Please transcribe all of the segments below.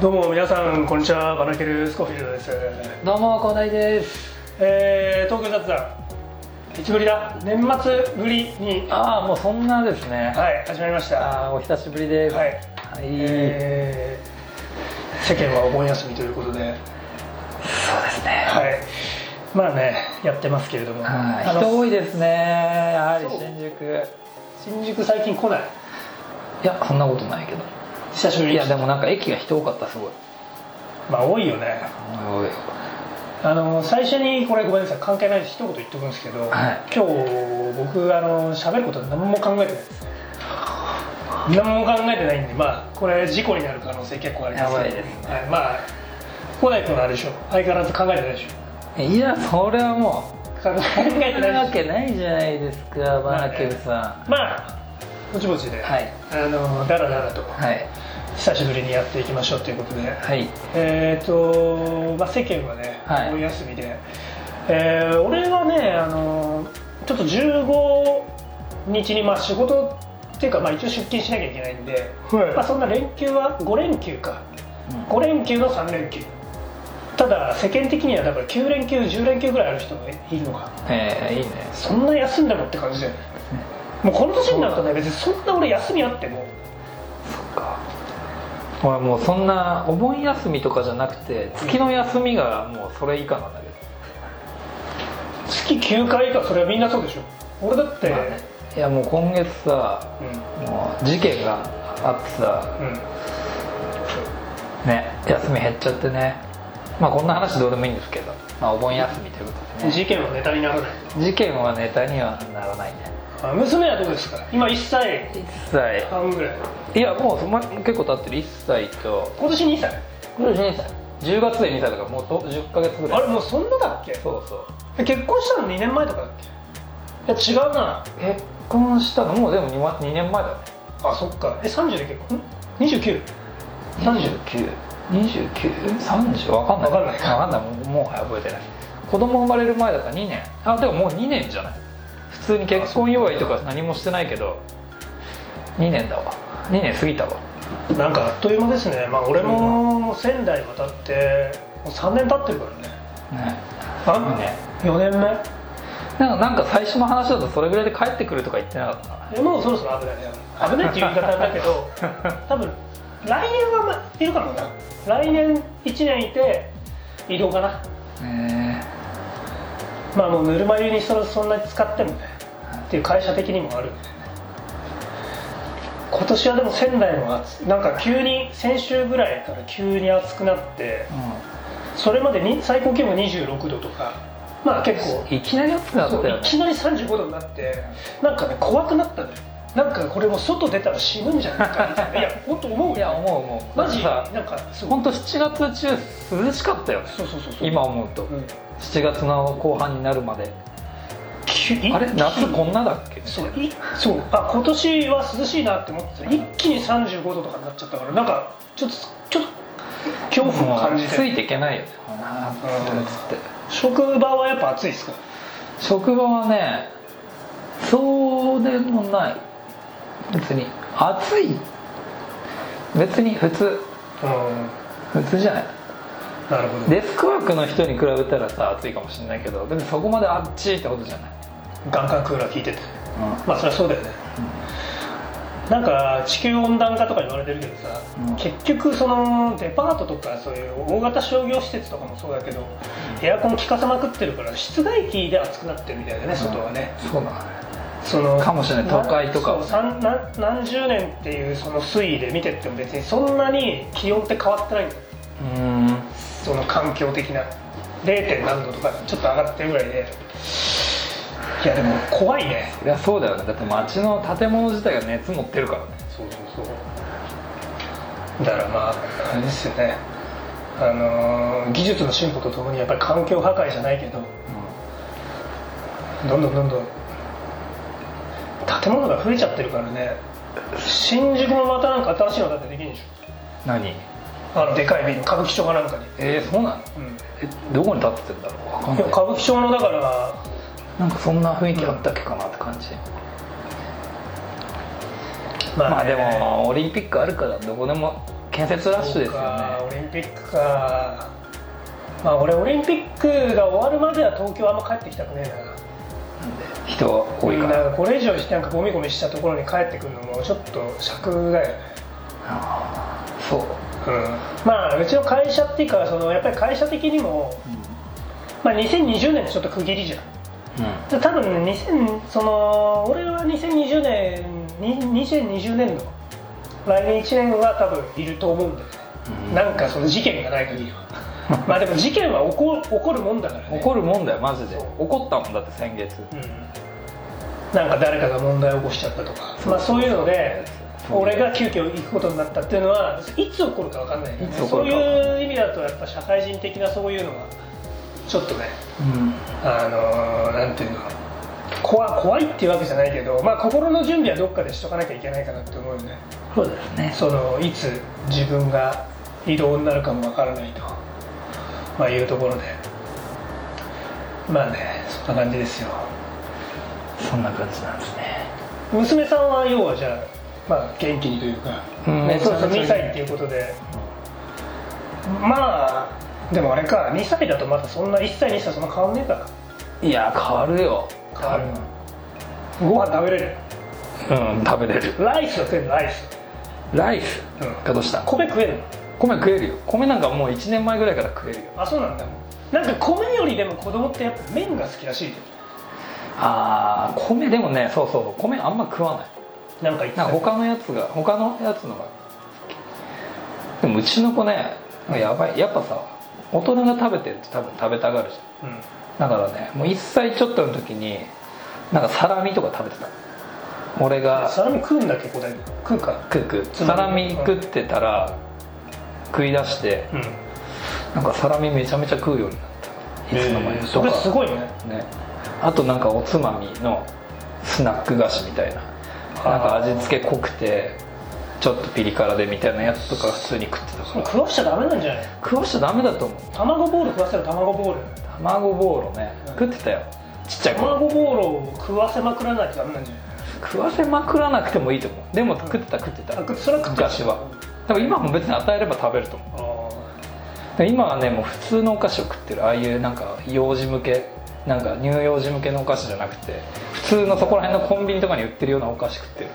どうも皆さんこんにちはバナケルスコフィールドです。どうも広大です。えー、東京雑談いつぶりだ。年末ぶりに。ああもうそんなですね。はい始まりました。ああお久しぶりです。はい、はい。えー、世間はお盆休みということで。そうですね。はい。まあねやってますけれども。人多いですね。やはり新宿。新宿最近来ない？いやそんなことないけど久しぶり。にいやでもなんか駅が人多かったすごい。まあ多いよね。多い。あの最初にこれごめんなさい関係ないです一言言っておくんですけど、はい。今日僕あの喋ること何も考えてないです。何も考えてないんでまあこれ事故になる可能性結構あります。やばいですね。はい、まあ小田井君はあれでしょ。相変わらず考えてないでしょ。いやそれはもう考えてない。わけないじゃないですかバナケルさょまあぼちぼちで、はい。あのだらだらと。んはい久しぶりにやっていきましょうということで、はい。えーとまあ、世間はね、はい。お盆休みで、えー俺はねあのちょっと15日にまあ仕事っていうか、まあ、一応出勤しなきゃいけないんで、はい。まあ、そんな連休は5連休か。うん。5連休の3連休。ただ世間的にはだから9連休10連休ぐらいある人がいるのかえーいいね。そんな休んでもって感じだよね。もうこの年になるとね別にそんな俺休みあっても俺もうそんなお盆休みとかじゃなくて月の休みがもうそれ以下なんだけど。月9回以下それはみんなそうでしょ。俺だって、まあね。いやもう今月さうん。もう事件があってさうん。ね休み減っちゃってね。まあこんな話どうでもいいんですけど、まあ、お盆休みということでね。事件はネタにならない。事件はネタにはならないねあ娘はどうですか？今1歳。1歳。半ぐらい。いやもうそんな結構経ってる。1歳と。今年2歳。今年2歳。10月で2歳だからもうと10ヶ月ぐらい。あれもうそんなだっけ？そうそう。え結婚したの2年前とかだっけ？いや違うな。結婚したの？もうでも 2, 2年前だね。あそっか。え30で結婚？29? 292930わかんない。わかんないか。わかんない。もうもう覚えてない。子供生まれる前だから2年。あでももう2年じゃない？普通に結婚祝いとか何もしてないけど2年だわ。2年過ぎたわ。なんかあっという間ですね。まあ俺も仙台渡ってもう3年経ってるからね。ね。あ？ね4年目？なんかなんか最初の話だとそれぐらいで帰ってくるとか言ってなかった？かなえもうそろそろ危ない。ね危ないっていう言い方だけど 多分来年はまあいるかもな。来年1年いて移動かな。ねまあもうぬるま湯にそそんなに使ってもねっていう会社的にもあるんで今年はでも仙台も暑い。なんか急に先週ぐらいから急に暑くなってそれまでに最高気温が26度とかまあ結構。うんいきなり暑くなったよねいきなり35度になってなんかね怖くなったのよ。なんかこれもう外出たら死ぬんじゃないかみたいな。いや本当思うよいや思う思う。マジ？なんか本当7月中涼しかったよね。そうそうそうそう。今思うと。うん7月の後半になるまで。急あれ？夏こんなだっけ？そういそうあ今年は涼しいなって思ってた。ら一気に35度とかになっちゃったからなんかちょっとちょっと恐怖を感じて。ついていけないよね。職場はやっぱ暑いですか？職場はねそうでもない。別に暑い。別に普通。うん。普通じゃないなるほど。デスクワークの人に比べたらさ暑いかもしれないけど別にそこまで暑いってことじゃない、ガンガンクーラー効いてて。まあそりゃそうだよね。なんか地球温暖化とか言われてるけどさ、うん。結局そのデパートとかそういう大型商業施設とかもそうだけど、エアコン効かせまくってるから室外機で暑くなってるみたいだね、外はね。そうだね。そのかもしれない都会とか。何何十年っていうその推移で見てっても別にそんなに気温って変わってないんだよ。うーんその環境的な 0. 何度とかちょっと上がってるぐらいでいやでも怖いね。いやそうだよね。だって街の建物自体が熱持ってるからね。そうそうそう。だからまああれですよね。あのー技術の進歩とともにやっぱり環境破壊じゃないけどどんどんどんどん建物が増えちゃってるからね。新宿もまたなんか新しいのだってできるんでし何？ょあのでかいビル歌舞伎町かなんかに、えー、そうなの？うん、えどこに建ってんだろう？わかんいない。や歌舞伎町のだからなんかそんな雰囲気あったっけかなって感じ、ままあでねもオリンピックあるからどこでも建建設ラッシュですよそうかオねリンピックか。まあ俺オリンピックが終わるまでは東京あんま帰ってきたくねえな。人多いかなんらかこれ以上なんかゴミゴミしたところに帰ってくるのもちょっと尺だよね。あーそう、うんまあうちの会社っていうかそのやっぱり会社的にも、まあ、2020年ってちょっと区切りじゃん。うん。で多分ね2000その俺は2020年に2020年度来年1年は多分いると思うんだよね、うん。なんかその事件がない限りは。まあでも事件は起こ起こるもんだからね。怒るもんだよマジで。そう。怒ったもんだって先月。うん。なんか誰かが問題を起こしちゃったとか。まあ、そういうのでそう俺が急遽行くことになったっていうのはいつ起こるか分かんないよね。そういう意味だとやっぱ社会人的なそういうのがちょっとねうん。あのーなんていうの怖怖いっていうわけじゃないけど、まあ、心の準備はどっかでしとかなきゃいけないかなって思うよねそうですね。そのいつ自分が移動になるかもわからないと、まあ、いうところで。まあねそんな感じですよ。そんな感じなんですね。娘さんは要はじゃあ、まあ、元気にというか、うん。ね、そうそうそう。そう2歳っていうことで。まあでもあれか2歳だとまだそんな1歳2歳そんな変わんねえかいや変わるよ。変わるご飯食べれる？うん食べれる。ライスは食えるライス。ライス？うん。がどうした？米食えるの？米食えるよ。米なんかもう1年前ぐらいから食えるよ。あそうなんだ。なんか米よりでも子供ってやっぱ麺が好きらしいよああ米でもねそうそう。米あんま食わないなんか言ってた。なんか他のやつが他のやつのがでもうちの子ねやばい。やっぱさ大人が食べてると多分食べたがるじゃん。うん。だからねもう1歳ちょっとの時になんかサラミとか食べてた。俺がサラミ食うんだっけこれ食うか。食う食う。サラミ食ってたら食い出してうん。なんかサラミめちゃめちゃ食うようになった。いつの間にそれすごいね。ね。あとなんかおつまみのスナック菓子みたいななんか味付け濃くてちょっとピリ辛でみたいなやつとか普通に食ってたから。食わしちゃダメなんじゃない？食わしちゃダメだと思う。卵ボール食わせる卵ボール。卵ボーロね。食ってたよ。ちっちゃい頃。卵ボールを食わせまくらないとダメなんじゃない？食わせまくらなくてもいいと思う。でも食ってた食ってた。あ食ってそれは食ってる昔は。でも今も別に与えれば食べると思あうで今はねもう普通のお菓子を食ってる。ああいうなんか幼児向けなんか乳幼児向けのお菓子じゃなくて普通のそこら辺のコンビニとかに売ってるようなお菓子食ってる。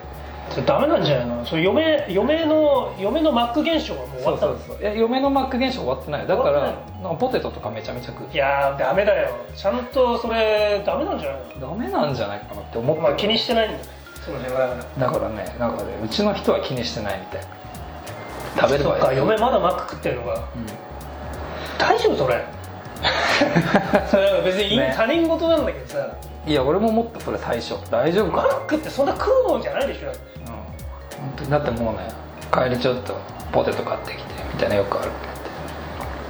ーそれダメなんじゃないの？それ嫁嫁の嫁のマック現象はもう終そうわったの？そうそういや嫁のマック現象終わってない。よだからかポテトとかめちゃめちゃ食う。いやーダメだよ。ちゃんとそれダメなんじゃないダメなんじゃないかなって思ってのまあ気にしてないんだ。ねその辺は。だからだからねなんかねうちの人は気にしてないみたい。食べれそっかばいい嫁まだマック食ってるのがうん。大丈夫それ？それなんか別に他人事なんだけどさ。いや俺も思ったそれ最初大丈夫マかな？ックってそんな食うもんじゃないでしょ。うん。本当に。だってもうね帰りちょっとポテト買ってきてみたいなよくある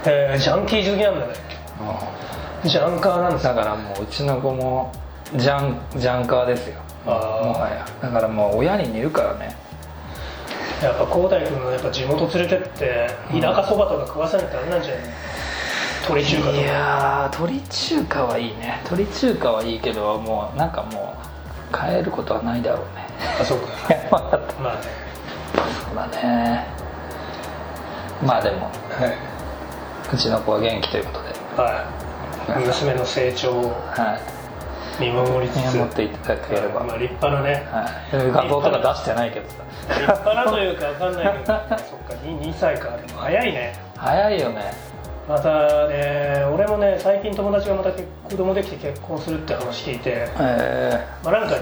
えー、ジャンキー好きなんだね。ジャンカーなんですだからもううちの子もジャンジャンカーですよ。あー。もはや。だからもう親に似るからね。やっぱ広大君のやっぱ地元連れてって田舎そばとか食わせないとダメなんじゃない？中華とか。いやー鳥中華はいいね。鳥中華はいいけどもうなんかもう変えることはないだろうね。あそうか。まあまあね。そうだね。まあでもはうちの子は元気ということで。い、はい、娘の成長をはい。見守りつつ見守っていただければ、まあ、立派なねはい、画像とか出してないけどさ。立派なというか分かんないけど。そっか。2, 2歳か。でも早いね。早いよねまたね俺もね最近友達がまた子供できて結婚するって話聞いて、えまあ、なんか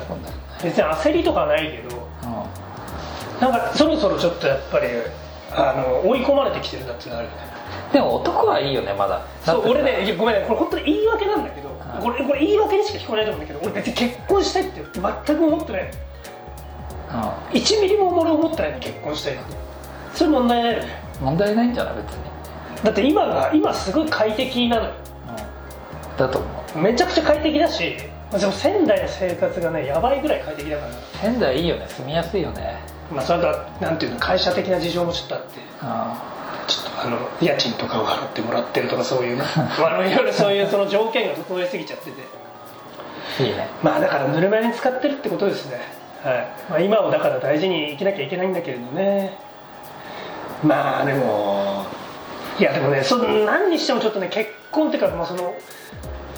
別に焦りとかはないけどうなんかそろそろちょっとやっぱりあの追い込まれてきてるなっていうのがあるよね。んでも男はいいよねまだ。そう俺ねごめんねこれ本当に言い訳なんだけど、はいこれこれ言い訳にしか聞こえないと思うんだけど俺別に結婚したいって全く思ってない。1ミリも俺思ってないの結婚したいって。それ問題ないよね。うん問題ないんじゃない別に、だって今が今すごい快適なのよ。うん、だと思う。めちゃくちゃ快適だしでも仙台の生活がねやばいぐらい快適だから。仙台いいよね。住みやすいよね。まあそれとなんていうの会社的な事情もちょっとあって。あちょっとあの家賃とかを払ってもらってるとかそういうね。まあいろいろそういうその条件が整えすぎちゃってて。いいね。まあだからぬるま湯に使ってるってことですね。はい、まあ、今をだから大事に生きなきゃいけないんだけれどね。まあでもいやでもねそ何にしてもちょっとね結婚っていうか、まあ、その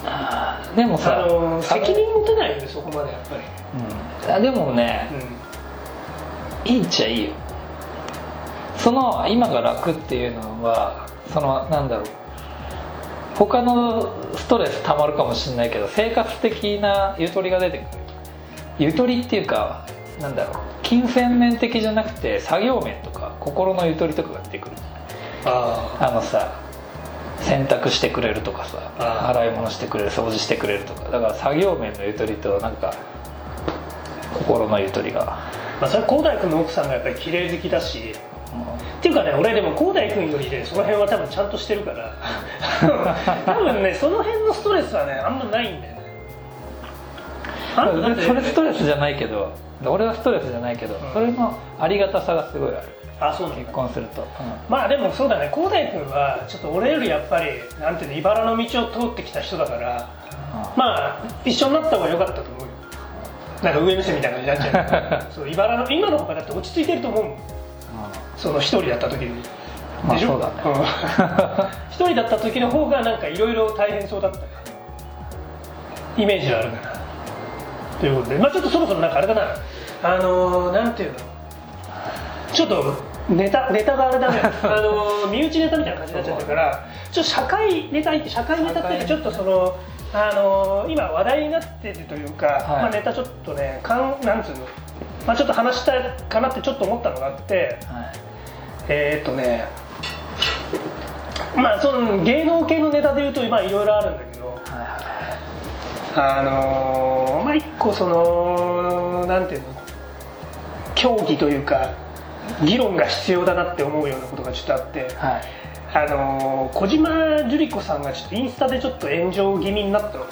あーでもあさの責任持てないよねそこまでやっぱり、うん。あでもね、うん。いいっちゃいいよ。その今が楽っていうのはそのなんだろう。他のストレスたまるかもしれないけど生活的なゆとりが出てくる。ゆとりっていうかなんだろう。金銭面的じゃなくて作業面とか心のゆとりとかが出てくるああのさ洗濯してくれるとかさ洗い物してくれる掃除してくれるとか。だから作業面のゆとりとなんか心のゆとりが、あまあそれ広大君の奥さんがやっぱり綺麗好きだし。っていうかね俺でも広大君よりねその辺は多分ちゃんとしてるから。多分ねその辺のストレスはねあんまないんだよね。それストレスじゃないけど俺はストレスじゃないけど、ん。それのありがたさがすごいあるあそう結婚すると、まあでもそうだね。広大君はちょっと俺よりやっぱりなんていうの茨の道を通ってきた人だからまあ一緒になった方が良かったと思うよ。なんか上目線みたいな感じになっちゃう。そう茨の今の方がだって落ち着いてると思うもん。その一人だった時に。まあでしょ？そうだね。ん。一人だった時の方がなんかいろいろ大変そうだったイメージがあるかな。ということで。まあちょっとそろそろなんかあれだな。あのー、なんていうの？ちょっとネタネタがあれだね。あのー身内ネタみたいな感じになっちゃってるからちょっと社会ネタって社会ネタ。っていうかちょっとそのあのー今話題になってるというか、はい。まあ、ネタちょっとねかんなんつうの、まあ、ちょっと話したいかなってちょっと思ったのがあってはい。えーっとねまあその芸能系のネタでいうとまあいろいろあるんだけどあのーまあ一個そのなんていうの競技というか議論が必要だなって思うようなことがちょっとあってはい。あのー小島樹里子さんがちょっとインスタでちょっと炎上気味になったの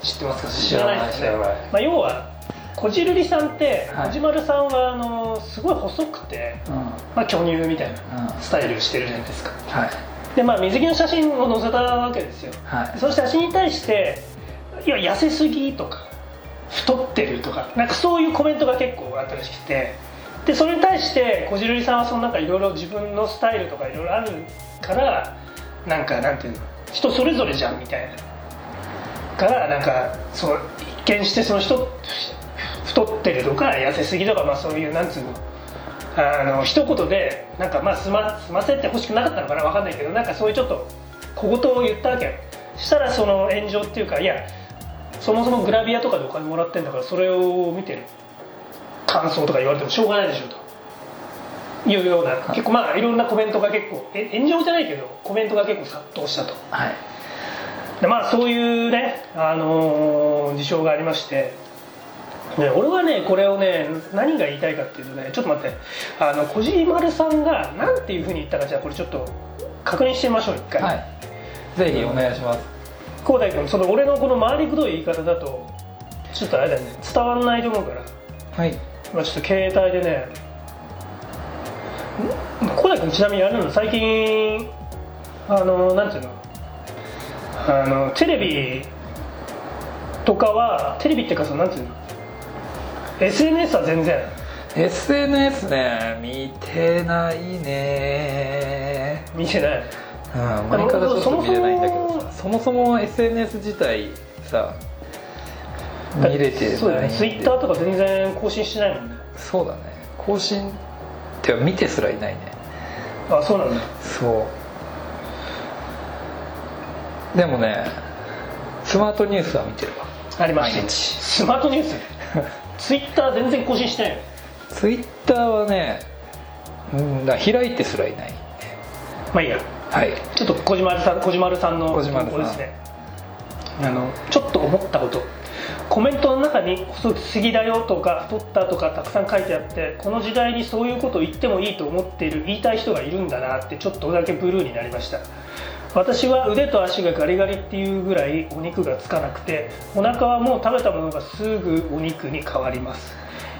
知知ってますか？知らないですね。まあ、要はこじるりさんってはい。小島るさんはあのーすごい細くて、うん。まあ、巨乳みたいなうん。スタイルしてるじゃないですか。はい。でまあ水着の写真を載せたわけですよ。はい。その写真に対していや痩せすぎとか太ってるとかなんかそういうコメントが結構あったらしくてでそれに対してこじるりさんはそのなんかいろいろ自分のスタイルとかいろいろあるからなんかなんていうの人それぞれじゃんみたいな。からなんかそう一見してその人太ってるとか痩せすぎとかまあそういうなんつうのあの一言でなんかまあ済ま済ませてほしくなかったのかなわかんないけどなんかそういうちょっと小言を言ったわけしたらその炎上っていうかいやそもそもグラビアとかでお金もらってんだからそれを見てる。感想とか言われてもしょうがないでしょと。いうような結構まあいろんなコメントが結構え炎上じゃないけどコメントが結構殺到したと。はい。でまあそういうね、あのー事象がありまして、ね、俺はねこれをね何が言いたいかっていうとねちょっと待って。あの小島丸さんが何ていうふうに言ったかじゃあこれちょっと確認してみましょう一回、はい。ぜひお願いします。広大君その俺のこの回りくどい言い方だとちょっとあれだよね伝わんないと思うから。はい今ちょっと携帯でねん広大君ちなみにあれなの？最近あのなんていうの？あのテレビとかはテレビっていうかそのなんていうの？SNS は全然。SNS ね見てないね。見てない？うん前からちょっと見れないんだけどさ。そもそも SNS 自体さ見れてそうだね。ツイッターとか全然更新してないもんね。そうだね。更新っては見てすらいないね。あそうなんだ。そう。でもねスマートニュースは見てるわ。ありましたスマートニュース？ツイッター全然更新してないよ。ツイッターはねうんだ開いてすらいないまあいいや。はい。ちょっと小島さん小島さんの小島ですね。あのちょっと思ったことコメントの中に「細すぎだよ」とか「太った」とかたくさん書いてあってこの時代にそういうことを言ってもいいと思っている言いたい人がいるんだなってちょっとだけブルーになりました。私は腕と足がガリガリっていうぐらいお肉がつかなくてお腹はもう食べたものがすぐお肉に変わります。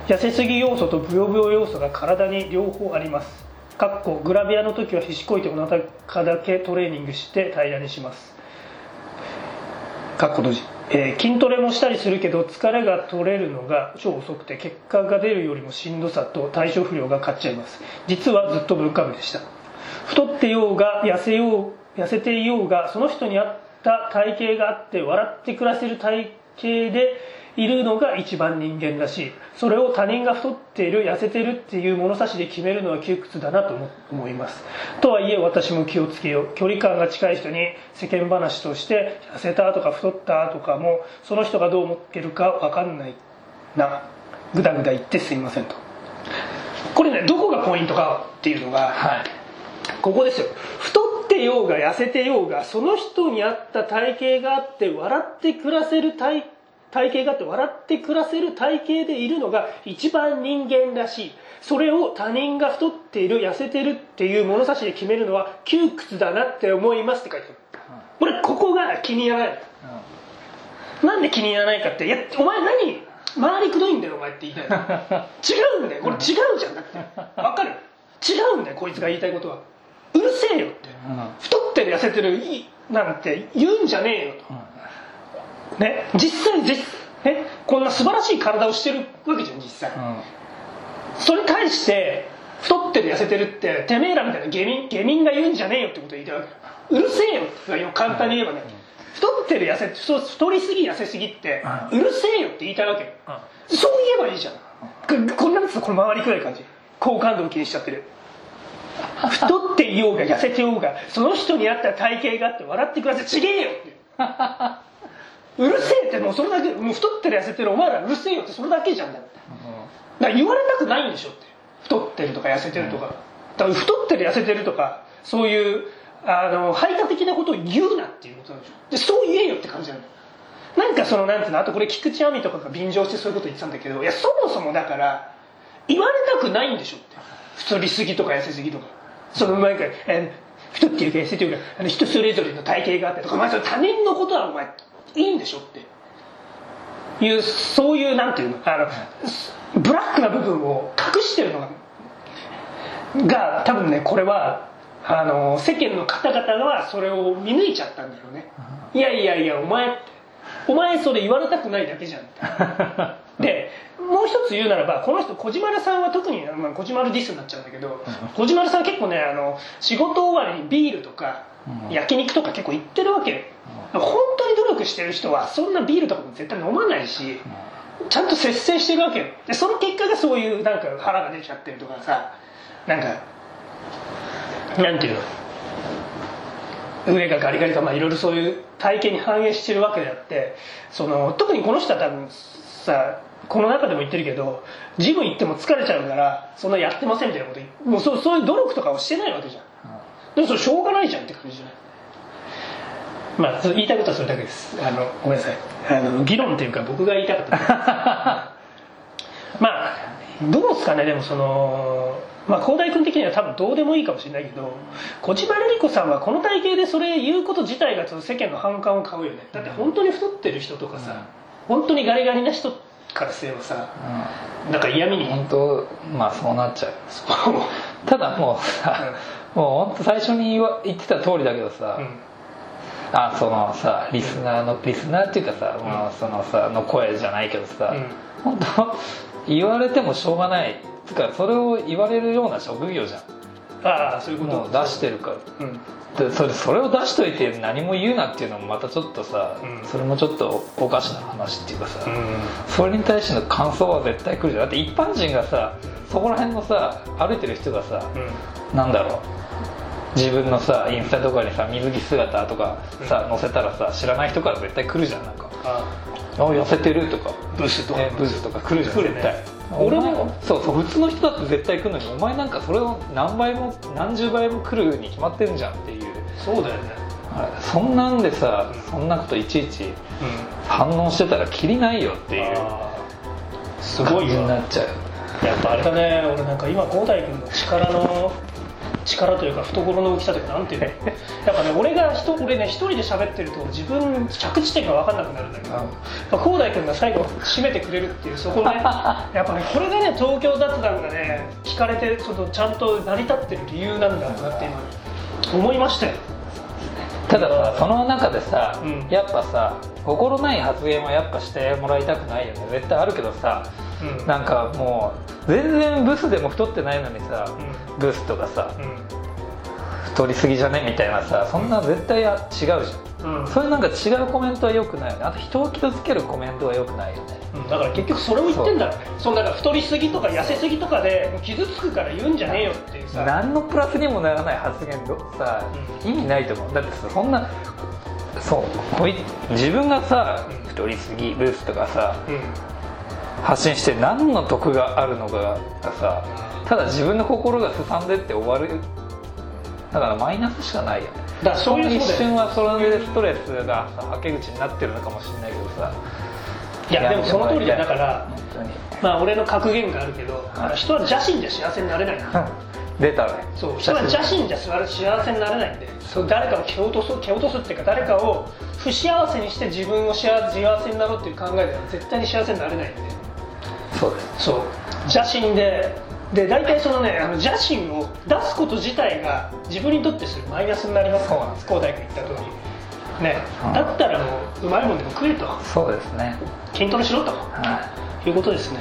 痩せすぎ要素とブヨブヨ要素が体に両方あります。かっこグラビアの時はひしこいてお腹だけトレーニングして平らにします。かっこ閉じ、えー筋トレもしたりするけど疲れが取れるのが超遅くて結果が出るよりもしんどさと体調不良が勝っちゃいます。実はずっと文化部でした。太ってようが痩せよう痩せていようがその人に合った体型があって笑って暮らせる体型でいるのが一番人間らしい。それを他人が太っている痩せてるっていう物差しで決めるのは窮屈だなと思います。とはいえ私も気をつけよう。距離感が近い人に世間話として痩せたとか太ったとかもその人がどう思ってるか分かんないな。ぐだぐだ言ってすいませんと。これねどこがポイントかっていうのが、はい。ここですよ。太ってようが痩せてようがその人に合った体型があって笑って暮らせる体体型があって笑って暮らせる体型でいるのが一番人間らしい。それを他人が太っている痩せてるっていう物差しで決めるのは窮屈だなって思いますって書いてある。俺ここが気に入らないなんで気に入らないかっていやお前何周りくどいんだよお前って言いたい違うんだよ。これ違うじゃんだって。わかる？違うんだよこいつが言いたいことは。うるせえよって。太ってる痩せてるいいなんて言うんじゃねえよと、ね実際実ねこんな素晴らしい体をしてるわけじゃん実際、それに対して太ってる痩せてるっててめえらみたいな下民下民が言うんじゃねえよってことを言いたいわけ。うるせえよって簡単に言えばね、太ってる痩せ太りすぎ痩せすぎって、うるせえよって言いたいわけ。よ、そう言えばいいじゃん。ここんなんつうのこの周りくらい感じ。好感度を気にしちゃってる。太っていようが痩せてようがその人に合った体型があって笑ってくださいちげえよって うるせえってもうそれだけもう太ってる痩せてるお前らうるせえよってそれだけじゃんだって。だから言われたくないんでしょって。太ってるとか痩せてるとか、だから太ってる痩せてるとかそういうあの排他的なことを言うなっていうことなんでしょ。でそう言えよって感じなんだよ。なんかそのなんていうのあとこれ菊池亜美とかが便乗してそういうこと言ってたんだけどいやそもそもだから言われたくないんでしょって。太りすぎとか痩せすぎとか。その前から、えー太ってるか痩せてるかあの人それぞれの体型があってとか、まあ、それ他人のことはお前いいんでしょって。いうそういうなんていうの？あのブラックな部分を隠してるのがが多分ねこれはあの世間の方々はそれを見抜いちゃったんだろうね。いやいやいやお前って。お前それ言われたくないだけじゃん。でもう一つ言うならばこの人小島丸さんは特に、まあ、小島丸ディスになっちゃうんだけど小島丸さんは結構ねあの仕事終わりにビールとか焼肉とか結構行ってるわけ。よ本してる人はそんなビールとかも絶対飲まないしちゃんと節制してるわけよ。でその結果がそういうなんか腹が出ちゃってるとかさなんかなんていうの上がガリガリとかまあいろいろそういう体型に反映してるわけであってその特にこの人は多分さこの中でも言ってるけどジム行っても疲れちゃうからそんなやってませんみたいなこともうそうそういう努力とかをしてないわけじゃん。でもそれしょうがないじゃんって感じじゃない？まあ言いたいことはそれだけです。あのごめんなさい。あの議論っていうか僕が言いたかった。まあどうですかね。でもそのまあ広大君的には多分どうでもいいかもしれないけど小島瑠璃子さんはこの体型でそれ言うこと自体がちょっと世間の反感を買うよね。だって本当に太ってる人とかさ、本当にガリガリな人からすればさ、なんか嫌味に。本当まあそうなっちゃう。そう。ただもうさ、もう本当最初に言ってた通りだけどさ、うんあそのさリスナーのリスナーっていうかさ、まあ、そのさの声じゃないけどさ、うん。本当言われてもしょうがない。つうかそれを言われるような職業じゃああそういうんこと。出してるから。うん。でそれそれを出しといて何も言うなっていうのもまたちょっとさ、うん。それもちょっとおかしな話っていうかさ、うん。それに対しての感想は絶対来るじゃん。だって一般人がさそこら辺のさ歩いてる人がさ、うん。なんだろう自分のさインスタとかにさ水着姿とかさ載せたらさ知らない人から絶対来るじゃんなんか。あ「あ。痩せてる」とか。ブスとか。ねブスとか来るじゃん絶対。俺も俺もそうそう普通の人だって絶対来るのにお前なんかそれを何倍も何十倍も来るに決まってんじゃんっていう。そうだよね。そんなんでさそんなこといちいちうん。反応してたらきりないよっていうすごいわ。になっちゃう。やっぱあれだね俺なんか今広大君の力の力というか懐の大きさというかなんていうの？やっぱね俺が人俺ね一人で喋ってると自分着地点が分かんなくなるんだけど、やっぱ広大君が最後締めてくれるっていうそこね。やっぱねこれがね東京雑談がね聞かれてそのちゃんと成り立ってる理由なんだろうなって今思いましたよ。たださその中でさ、うん。やっぱさ心ない発言はやっぱしてもらいたくないよね。絶対あるけどさうん。なんかもう全然ブスでも太ってないのにさ、うブスとかさ太りすぎじゃねみたいなさそんな絶対違うじゃん、うん。そういうなんか違うコメントはよくないよね。あと人を傷つけるコメントはよくないよね。うん。だから結局それを言ってんだろうね。そのだから太りすぎとか痩せすぎとかで傷つくから言うんじゃねえよっていうさ。何のプラスにもならない発言とさ、う意味ないと思う。だってさそんなそうこい自分がさうん。太りすぎですとかさうん発信して何の得があるのかがさただ自分の心がすさんでって終わる。だからマイナスしかないよ。ねだからそういう一瞬はそれでストレスがさはけ口になってるのかもしれないけどさ。いやでもその通りだだから本当に。まあ俺の格言があるけど、はい。人は邪心じゃ幸せになれない出たね。そう人は邪心じゃ幸せになれないんでそう。誰かを蹴落とす蹴落とすっていうか誰かを不幸せにして自分を幸せ幸せになろうっていう考えでは絶対に幸せになれないんでそうですそう。邪心で。で大体そのねあの邪心を出すこと自体が自分にとってするマイナスになりますそうなんです広大君言った通り。ね、うん。だったらもううまいもんでも食えと。そうですね。筋トレしろと。はい。いうことですね。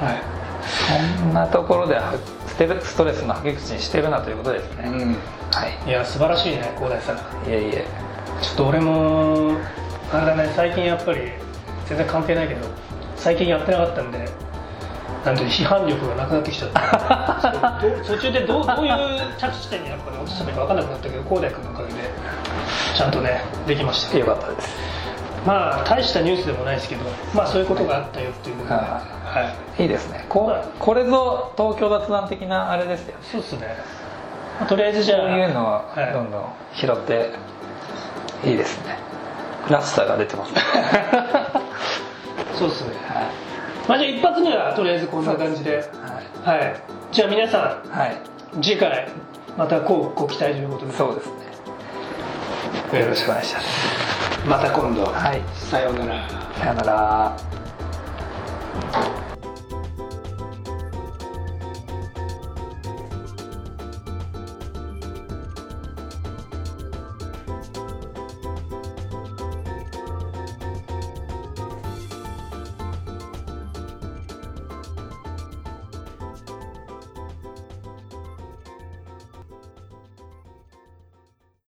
はい。そんなところではステストレスのはけ口にしてるなということですね、はい。いや素晴らしいね広大さん。いえいえ。ちょっと俺もあれだね最近やっぱり全然関係ないけど最近やってなかったんでなんて批判力がなくなってきちゃった。そうど途中でどうどういう着地点にやっぱり落としたのか分かんなくなったけど広大君のおかげでちゃんとねできました。よかったです。まあ大したニュースでもないですけどまあそういうことがあったよっていう。ことで、ははい、いいですね。こうこれぞ東京雑談的なあれですよ。ねそうっすね、まあとりあえずじゃあこういうのをはい。どんどん拾っていいですね。らしさが出てますね。そうっすね。はいまあじゃあ一発目はとりあえずこんな感じで。ははい。じゃあ皆さい、はい、ん次回またこうご期待ということで。そうですね。よろしくお願いします。また今度。はい。さようなら。さよなら